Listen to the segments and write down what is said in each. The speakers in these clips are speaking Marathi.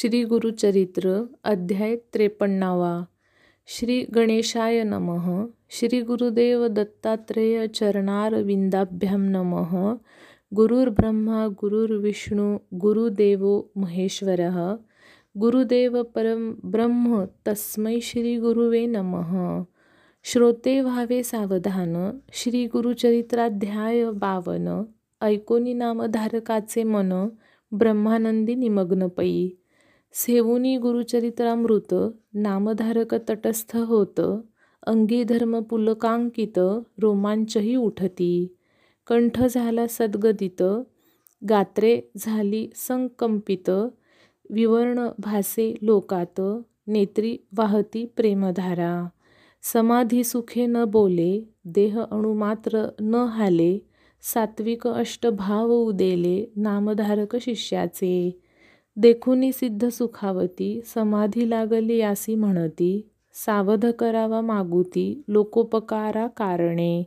श्री गुरुचरित्र अध्याय त्रेपन्नावा. श्री गणेशाय नमः. श्री गुरुदेव दत्तात्रेय चरणारविंदाभ्याम नमः. गुरुर्ब्रह्मा गुरुर्विष्णू गुरुदेवो महेश्वरः. गुरुदेव परम ब्रह्म तस्मै श्री गुरुवे नमः. श्रोते व्हावे सावधान. श्री गुरुचरित्राध्याय बावन. ऐकोनी नामधारकाचे मन ब्रह्मानंदी निमग्नपयी सेवुनी गुरुचरित्रामृत नामधारक तटस्थ होत अंगी धर्म पुलकांकित रोमांचही उठती. कंठ झाला सद्गदित गात्रे झाली संकंपित विवर्ण भासे लोकात नेत्री वाहती प्रेमधारा. समाधी सुखे न बोले देह अणुमात्र न हाले सात्विक अष्टभाव उदेले नामधारक शिष्याचे. देखुनी सिद्ध सुखावती समाधी लागली यासी म्हणती सावध करावा मागुती लोकोपकारा कारणे.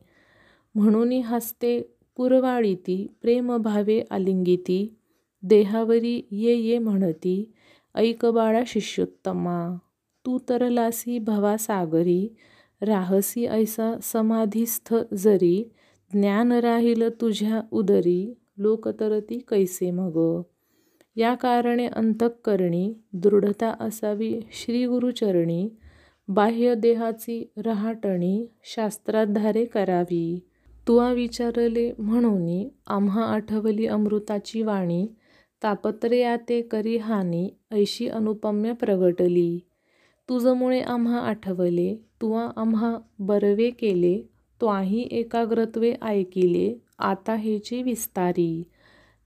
म्हणून हस्ते पुरवाळीती प्रेमभावे आलिंगिती देहावरी ये ये म्हणती ऐक बाळा शिष्योत्तमा. तू तरलासी भवासागरी राहसी ऐसा समाधीस्थ जरी ज्ञान राहील तुझ्या उदरी लोकतरती कैसे मग? या कारणे अंतःकरणी दृढता असावी. श्री गुरुचरणी रहाटणी शास्त्राधारे करावी. तुवा विचारले म्हणून आम्हा आठवली अमृताची वाणी तापत्रयाते करी हानी ऐशी अनुपम्य प्रगटली. तुझमुळे आम्हा आठवले तुवा आम्हा बरवे केले त्वाही एकाग्रत्वे ऐकिले आता हेची विस्तारी.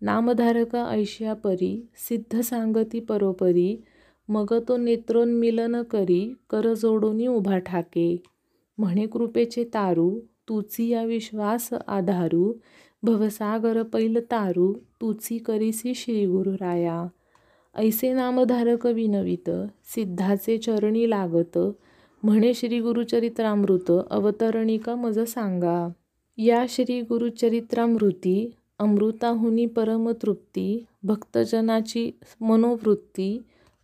नामधारक ऐशिया परी सिद्ध सांगती परोपरी मग तो नेत्रोन्मिलन करी कर जोडूनी उभा ठाके. म्हणे कृपेचे तारू तुची या विश्वास आधारू भवसागर पैल तारू तुची करीसी श्री गुरुराया ऐसे नामधारक विनवित सिद्धाचे चरणी लागत म्हणे श्री गुरुचरित्रामृत अवतरणिका मज सांगा. या श्री गुरुचरित्रामृती अमृताहुनी परमतृप्ती भक्तजनाची मनोवृत्ती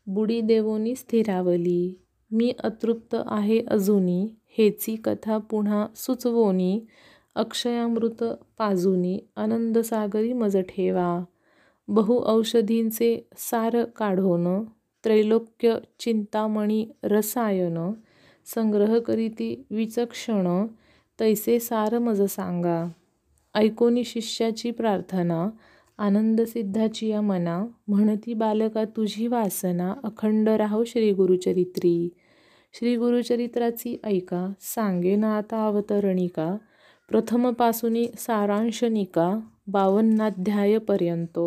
बुडी देवोनी स्थिरावली. मी अतृप्त आहे अजूनी हेची कथा पुन्हा सुचवोनी अक्षयामृत पाजूनी आनंदसागरी मज ठेवा. बहु औषधींचे सार काढोन त्रैलोक्य चिंतामणी रसायन संग्रह करीती विचक्षण तैसे सार मज सांगा. ऐकोनी शिष्याची प्रार्थना आनंदसिद्धाची या मना म्हणती बालका तुझी वासना अखंड राहो श्री गुरुचरित्री. श्री गुरुचरित्राची ऐका सांगे ना आता अवतरणिका प्रथमपासूनी सारांशनिका बावन्नाध्यायपर्यंत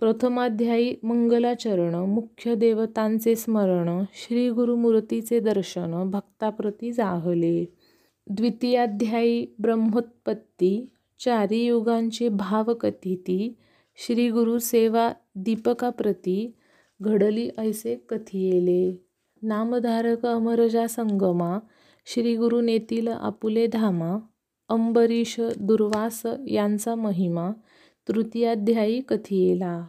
प्रथमाध्यायी मंगलाचरण मुख्य देवतांचे स्मरण श्री गुरुमूर्तीचे दर्शन भक्ताप्रती जाहले. द्वितीयाध्यायी ब्रह्मोत्पत्ती चारी युगांचे भाव कथिती श्री गुरुसेवा दीपकाप्रती घडली ऐसे कथियेले. नामधारक अमरजा संगमा श्री गुरु नेतील आपुले धामा अंबरीश दुर्वास यांचा महिमा तृतीयाध्यायी कथियेला.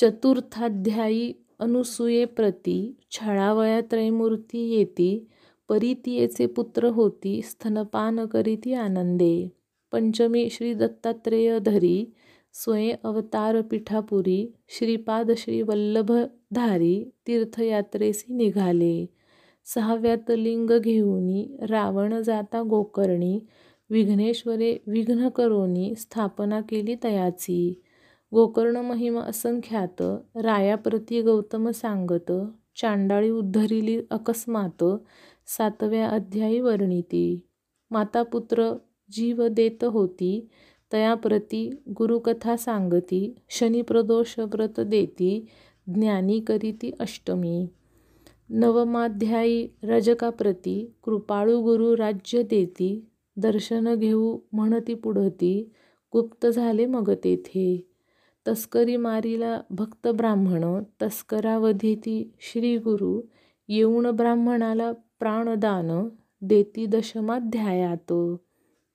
चतुर्थाध्यायी अनुसूयेप्रती छळावया त्रयमूर्ती येती परितीयेचे पुत्र होती स्तनपान करीती आनंदे. पंचमी श्री दत्तात्रेय धरी स्वयं अवतार पिठापुरी श्रीपाद श्री वल्लभधारी तीर्थयात्रेसी निघाले. सहाव्यात लिंग घेऊनी रावण जाता गोकर्णी विघ्नेश्वरे विघ्न करोनी स्थापना केली तयाची. गोकर्ण महिमा असंख्यात रायाप्रती गौतम सांगत चांडाळी उद्धरिली अकस्मात सातव्या अध्यायी वर्णिती. मातापुत्र जीव देत होती तयाप्रती गुरुकथा सांगती शनिप्रदोष व्रत देती ज्ञानी करीती अष्टमी. नवमाध्यायी रजकाप्रती कृपाळू गुरु राज्य देती दर्शन घेऊ म्हणती पुढती गुप्त झाले मग तेथे. तस्करी मारीला भक्त ब्राह्मण तस्करावधीती श्री गुरु येऊन ब्राह्मणाला प्राणदान देती दशमाध्यायात.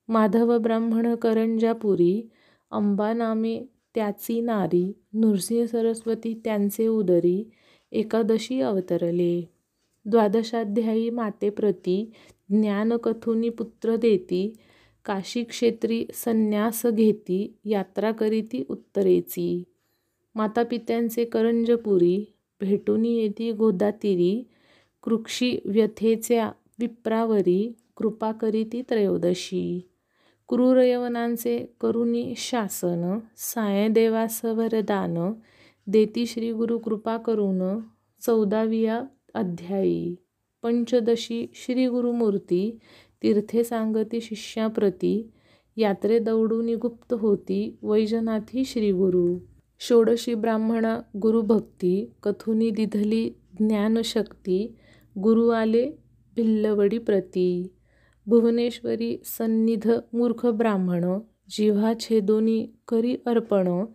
माधव ब्राह्मण करंजापुरी अंबा नामे त्याची नारी नृसिंह सरस्वती त्यांचे उदरी एकादशी अवतरले. द्वादशाध्यायी मातेप्रती ज्ञानकथुनी पुत्र देती काशी क्षेत्री संन्यास घेती यात्रा करीती उत्तरेची. मातापित्यांचे करंजपुरी भेटुनी येती गोदातिरी कृक्षी व्यथेच्या विप्रावरी कृपा करीती त्रयोदशी. क्रूरयवनांचे करुणी शासन सायदेवास वरदान देती श्री गुरु कृपा करून चौदाविया अध्यायी. पंचदशी श्री गुरुमूर्ती तीर्थे सांगती शिष्याप्रती यात्रे दौडूनी गुप्त होती वैजनाथी श्रीगुरु षोडशी ब्राह्मणा गुरुभक्ती कथुनी दिधली ज्ञानशक्ती गुरु आले भिल्लवडी प्रती. भुवनेश्वरी सन्निध मूर्ख ब्राह्मण जिव्हा छेदोनी करी अर्पण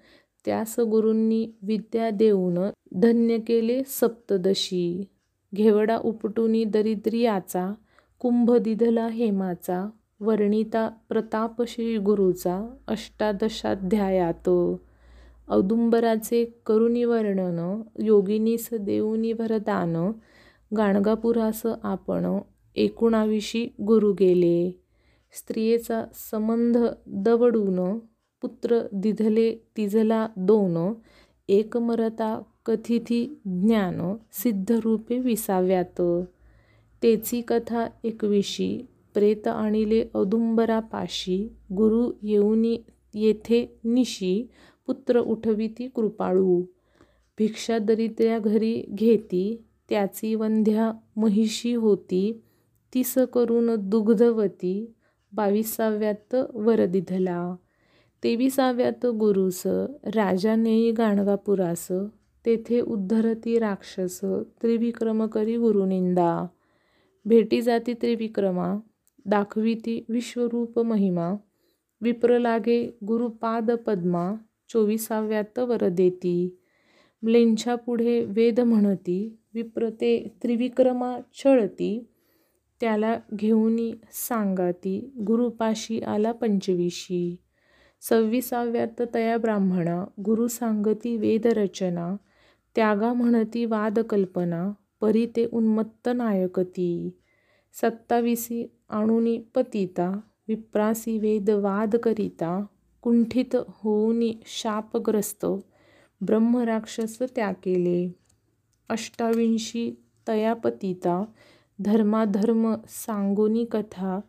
त्यास गुरूंनी विद्या देऊन धन्य केले सप्तदशी. घेवडा उपटुनी दरिद्रियाचा कुंभ दिधला हेमाचा वर्णिता प्रताप श्री गुरुचा अष्टादशाध्यायात. औदुंबराचे करुणी वर्णन योगिनीस देऊनी वरदान गाणगापुरास आपण एकुणाविशी गुरु गेले. स्त्रियेचा संबंध दवडून पुत्र दिधले तिझला दोन. एकमरता कथिती ज्ञान सिद्धरूपे विसाव्यात. तेची कथा एकविशी. प्रेत आणिले औदुंबरापाशी गुरु येऊनी येथे निशी पुत्र उठविती कृपाळू. भिक्षा दरिद्र्या घरी घेती त्याची वंध्या महिषी होती. तीस करून दुग्धवती बाविसाव्यात वर दिधला तेविसाव्यात गुरुस राजा नेई गाणगापुरास तेथे उद्धरती राक्षस त्रिविक्रम करी गुरुनिंदा. भेटी जाती त्रिविक्रमा दाखविती विश्वरूप महिमा विप्र लागे गुरुपाद पद्मा चोविसाव्यात वर देती म्लेंछा पुढे वेद म्हणती विप्र ते त्रिविक्रमा छळती त्याला घेऊन सांगाती गुरुपाशी आला पंचविशी. सव्वीसाव्यात तया ब्राह्मणा गुरु सांगती वेदरचना त्यागा म्हणती वादकल्पना परी ते उन्मत्त नायकती. सत्ताविसी आणुनी पतिता विप्रासी वेद वाद करिता कुंठित होऊनी शापग्रस्त ब्रह्मराक्षस त्या केले अष्टाविंशी तया पतिता धर्माधर्म सांगोनी कथा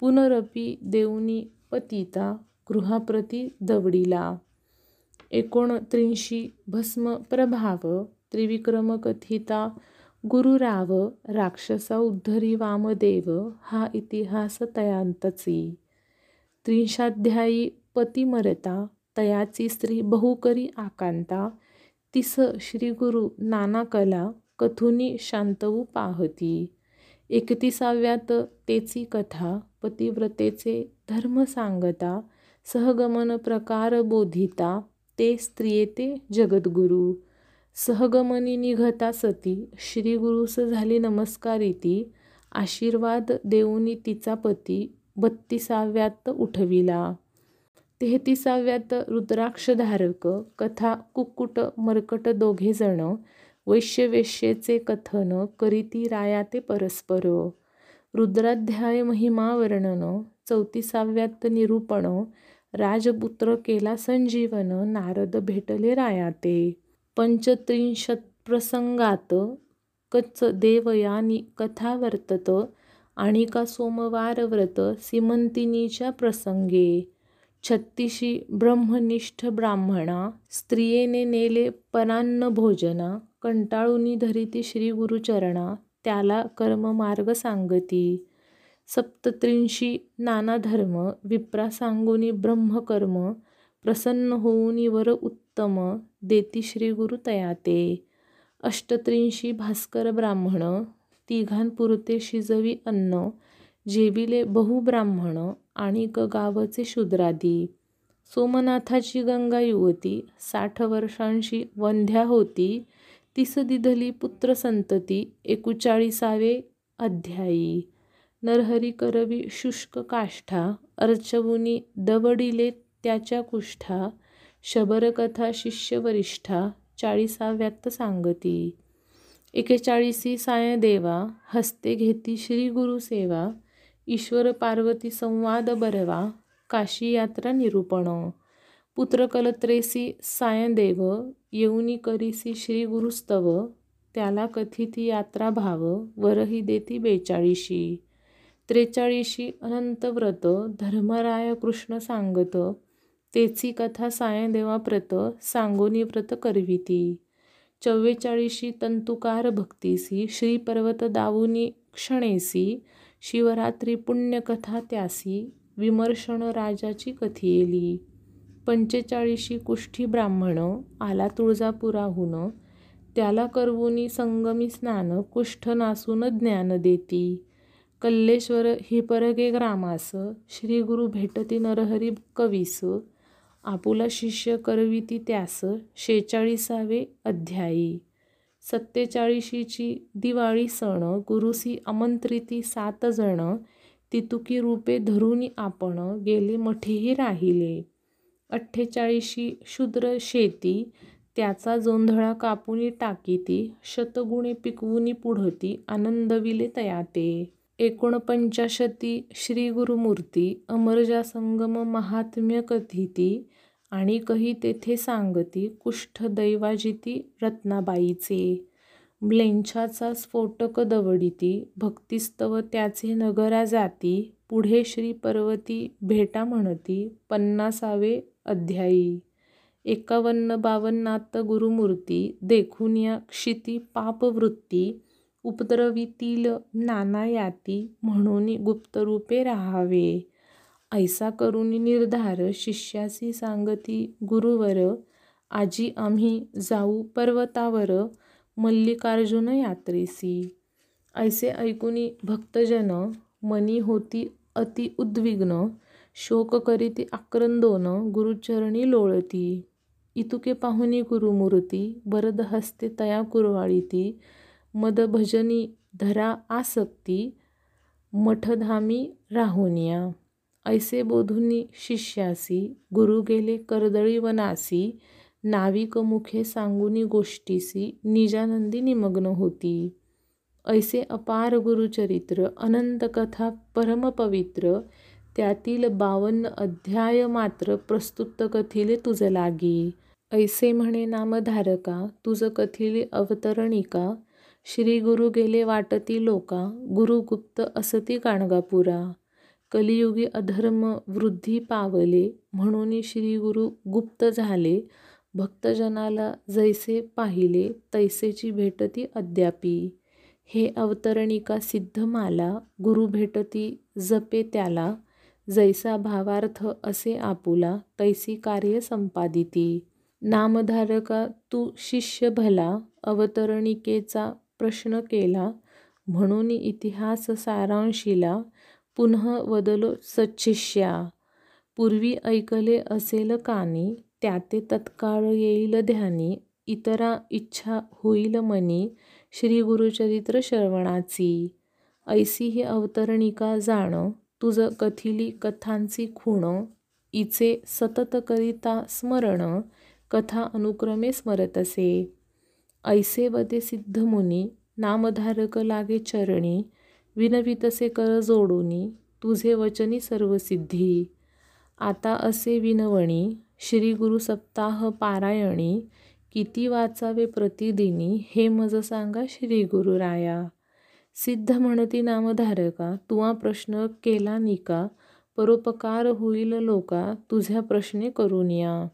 पुनरपी देऊनी पतिता गृहाप्रती दवडिला. एकोणत्रिंशी भस्म प्रभाव त्रिविक्रम कथिता गुरुराव राक्षसा उद्धरी वामदेव हा इतिहास तयांतची. त्रिंशाध्यायी पतिमरता तयाची स्त्री बहुकरी आकांता तिस श्रीगुरु नाना कला कथुनी शांतवू पाहती. एकतिसाव्यात तेची कथा पतिव्रतेचे धर्म सांगता सहगमन प्रकार बोधिता ते स्त्रियेते जगद्गुरु. सहगमनी निघता सती श्रीगुरुस झाली नमस्कारिती आशीर्वाद देऊनी तिचा पती बत्तीसाव्यात उठविला. तेहतीसाव्यात रुद्राक्षधारक कथा कुक्कुट मर्कट दोघेजण वैश्यवेश्येचे कथन करीती राया ते परस्पर. रुद्राध्याय महिमा वर्णन चौतीसाव्यात निरूपण राजपुत्र केला संजीवन नारद भेटले रायाते. पंचत्रिंशत्प्रसंगात कच्च देवयानी कथा वर्तत आणिका सोमवारव्रत सीमंतिनीच्या प्रसंगे. छत्तीशी ब्रह्मनिष्ठ ब्राह्मणा स्त्रियेने नेले परान्न भोजना कंटाळूनी धरिती श्री गुरुचरणा त्याला कर्ममार्ग सांगती. सप्तत्रिंशी नाना धर्म विप्रा सांगुनी ब्रह्मकर्म प्रसन्न होऊनी वर उत्तम देती श्री गुरु तयाते. अष्टत्रिंशी भास्कर ब्राह्मण तिघांपुरते शिजवी अन्न जेविले बहुब्राह्मण आणिक गावचे शूद्रादी. सोमनाथाची गंगा युवती साठ वर्षांशी वंध्या होती. तिस दिधली पुत्रसंतती एकुचाळीसावे अध्यायी. नरहरी करवी शुष्क काष्ठा अर्चवुनी दवडिले त्याच्या कुष्ठा शबरकथा शिष्यवरिष्ठा चाळीसाव्यात सांगती. एकेचाळीसी सायदेवा हस्ते घेती श्री गुरुसेवा ईश्वर पार्वती संवाद बरवा काशी यात्रा निरूपण। पुत्रकलत्रेसी सायदेव येऊनी करीसी श्री गुरुस्तव त्याला कथिती यात्रा भाव वरही देती बेचाळीशी। त्रेचाळीशी अनंत व्रत धर्मराय कृष्ण सांगत तेची कथा सायदेवाप्रत सांगोनी व्रत करविती। चव्वेचाळीशी तंतुकार भक्तीसी श्री पर्वत दावुनी क्षणेसी शिवरात्री पुण्यकथा त्यासी विमर्शन राजाची कथियेली पंचेचाळीशी कुष्ठी ब्राह्मण आला तुळजापुराहून. त्याला करवुनी संगमी स्नान कुष्ठ नासून ज्ञान देती. कल्लेश्वर ही परगे ग्रामास श्री गुरु भेटती नरहरी कवीस. आपुला शिष्य करविती त्यास शेचाळीसावे अध्यायी. सत्तेचाळीशीची दिवाळी सण गुरुसी आमंत्रिती सात जण तितुकी रूपे धरूनी आपण गेले मठीही राहिले. अठ्ठेचाळीशी शूद्र शेती त्याचा जोंधळा कापुनी टाकीती शतगुणे पिकवूनी पुढती आनंदविले तयाते. एकोणपंचाशती श्री गुरुमूर्ती अमरजा संगम महात्म्य कथिती आणि कही तेथे सांगती कुष्ठ दैवाजिती रत्नाबाईचे. म्लेच्छाचा स्फोटक दवडिती भक्तिस्तव त्याचे नगरा जाती पुढे श्री पर्वती भेटा म्हणती पन्नासावे अध्यायी. एकावन्न बावन्नात गुरुमूर्ती देखून या क्षिती पापवृत्ती उपद्रवितील नाना याती म्हणून गुप्तरूपे राहावे. ऐसा करून निर्धार शिष्यासी सांगती गुरुवर आजी आम्ही जाऊ पर्वतावर मल्लिकार्जुन यात्रेसी. ऐसे ऐकुनी भक्तजन मनी होती अति उद्विग्न शोक करीती आक्रंदोन गुरुचरणी लोळती. इतुके पाहुनी गुरुमूर्ती बरद हस्ते तया कुरवाळीती मद भजनी धरा आसक्ती मठधामी राहुनिया. ऐसे बोधुनी शिष्यासी गुरु गेले कर्दळी वनासी नाविक मुखे सांगुनी गोष्टीसी निजानंदी निमग्न होती. ऐसे अपार गुरुचरित्र अनंत कथा परमपवित्र त्यातील बावन्न अध्याय मात्र प्रस्तुत कथिले तुझ लागी. ऐसे म्हणे नामधारका तुझ कथिली अवतरणिका श्री गुरु गेले वाटती लोका गुरुगुप्त असती गाणगापुरा कलियुगी अधर्म वृद्धी पावले म्हणून श्री गुरु गुप्त झाले. भक्तजनाला जैसे पाहिले तैसेची भेटती अद्यापी. हे अवतरणिका सिद्ध माला गुरु भेटती जपे त्याला जैसा भावार्थ असे आपुला तैसी कार्य संपादिती. नामधारका तू शिष्य भला अवतरणिकेचा प्रश्न केला म्हणून इतिहास सारांशिला पुनः वदलो सच्छिष्या पूर्वी ऐकले असेल कानी त्याते तत्काळ येईल ध्यानी इतरा इच्छा होईल मनी श्री गुरुचरित्र श्रवणाची. ऐसी ही अवतरणिका जाण तुझ कथिली कथांची खूण इचे सतत करिता स्मरण कथा अनुक्रमे स्मरतसे. ऐसे वदे सिद्धमुनी नामधारक लागे चरणी विनवितसे कर जोडूनी तुझे वचनी सर्वसिद्धी आता असे विनवणी श्री गुरु सप्ताह पारायणी किती वाचावे प्रतिदिनी हे मज सांगा श्री गुरुराया सिद्ध म्हणती नामधारका तुवा प्रश्न केला निका परोपकार होईल लोका तुझ्या प्रश्ने करून या.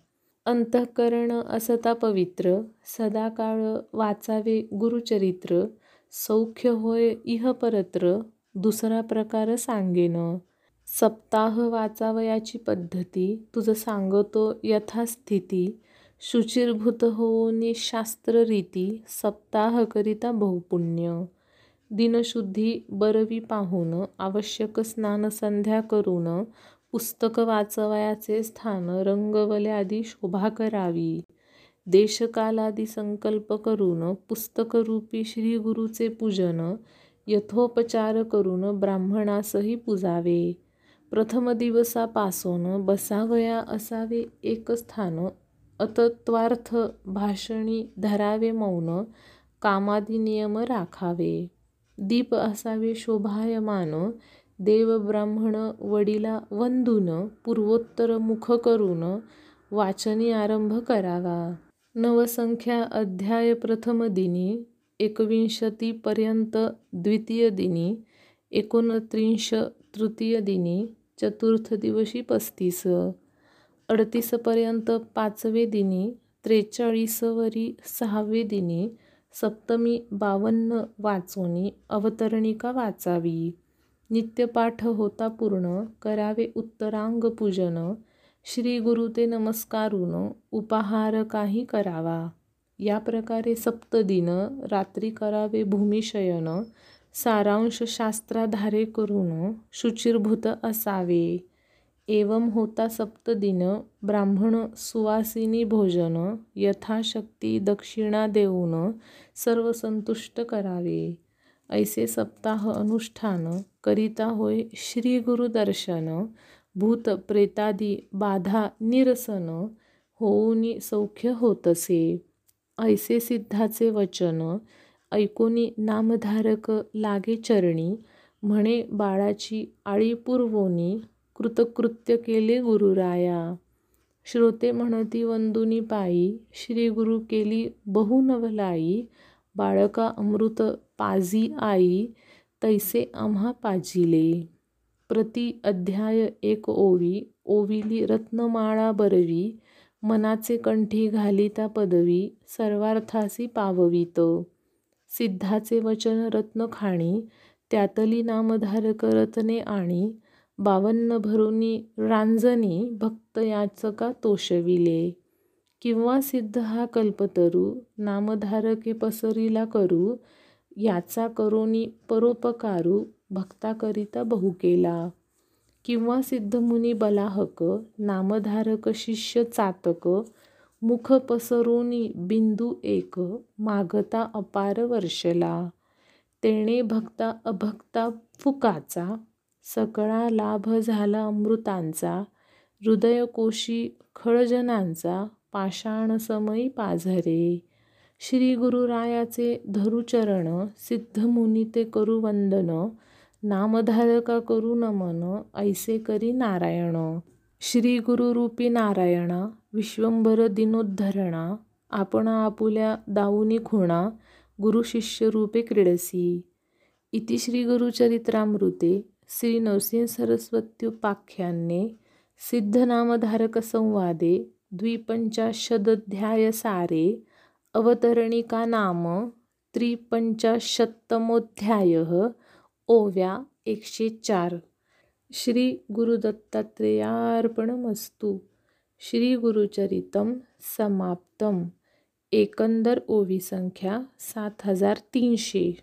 अंतःकरण असता पवित्र सदाकाळ वाचावे गुरुचरित्र सौख्य होय इह परत्र दुसरा प्रकार सांगेन. सप्ताह वाचावयाची पद्धती तुझं सांगतो यथास्थिती. शुचिर्भूत होऊन शास्त्ररीती सप्ताह करिता बहुपुण्य. दिनशुद्धी बरवी पाहून आवश्यक स्नान संध्या करून पुस्तक वाचवयाचे स्थान रंगवल्यादी शोभा करावी. देशकालादी संकल्प करून पुस्तकरूपी श्रीगुरूचे पूजन यथोपचार करून ब्राह्मणासही पुजावे. प्रथम दिवसापासून बसावया असावे एक स्थान अतत्वार्थ भाषणी धरावे मौन कामादी नियम राखावे. दीप असावे शोभायमान देव ब्राह्मण वडिला वंदून पूर्वोत्तर मुख करून वाचनी आरंभ करावा. नवसंख्या अध्याय प्रथम दिनी एकविंशतीपर्यंत द्वितीय दिनी एकोणत्रिंश तृतीय दिनी चतुर्थ दिवशी पस्तीस अडतीसपर्यंत पाचवे दिनी त्रेचाळीसवरी सहावे दिनी सप्तमी बावन्न वाचोनी अवतरणिका वाचावी. नित्यपाठ होता पूर्ण करावे उत्तरांग पूजन श्री गुरु ते नमस्कारून उपाहार काही करावा. या प्रकारे सप्तदिन रात्री करावे भूमिशयन सारांश शास्त्राधारे करून शुचिर्भूत असावे. एवं होता सप्तदिन ब्राह्मण सुवासिनी भोजन यथाशक्ती दक्षिणा देऊन सर्व संतुष्ट करावे. ऐसे सप्ताह अनुष्ठान करिता होय श्री गुरुदर्शन भूत प्रेतादी बाधा निरसन होऊनी सौख्य होतसे. ऐसे सिद्धाचे वचन ऐकोनी नामधारक लागे चरणी म्हणे बाळाची आळी पुरवोनी कृतकृत्य केले गुरुराया. श्रोते म्हणती वंदुनी पायी श्री गुरु केली बहुनवलाई बाळका अमृत पाजी आई तैसे आम्हा पाजिले प्रति अध्याय एक ओवी ओविली रत्नमाळा बरवी मनाचे कंठी घालिता पदवी सर्वार्थासी पाववित. सिद्धाचे वचन रत्न खाणी त्यातली नामधारक रत्ने आणि बावन्न भरुनी रांजनी भक्त याचका तोषविले. किंवा सिद्ध हा कल्पतरू नामधारके पसरीला करू याचा करोनी परोपकारू भक्ताकरिता बहु केला. किंवा सिद्धमुनी बलाहक नामधारक शिष्य चातक मुख पसरून बिंदू एक मागता अपार वर्षला. तेणे भक्ता अभक्ता फुकाचा सकळा लाभ झाला अमृतांचा हृदयकोशी खळजनांचा पाषाणसमयी पाझरे. श्री गुरुरायाचे धरुचरण सिद्धमुनी ते करू वंदन नामधारका करू नमन ऐसे करी नारायण। श्री गुरुरूपी नारायणा विश्वंभर दिनोद्धरणा आपण आपुल्या दाऊनी खुणा गुरुशिष्यरूपे क्रीडसी। इति श्री गुरुचरित्रामृते श्री नरसिंह सरस्वत्युपाख्याने सिद्धनामधारकसंवादे द्विपञ्चाशदध्यायसारे अवतरणिका नाम त्रिपञ्चाशत्तमोऽध्यायः ओव्या एकशे चार. श्री गुरुदत्तात्रेयार्पणमस्तु. श्री गुरुचरितम समाप्तम. एकंदर ओवी संख्या सात हजार तीनशे.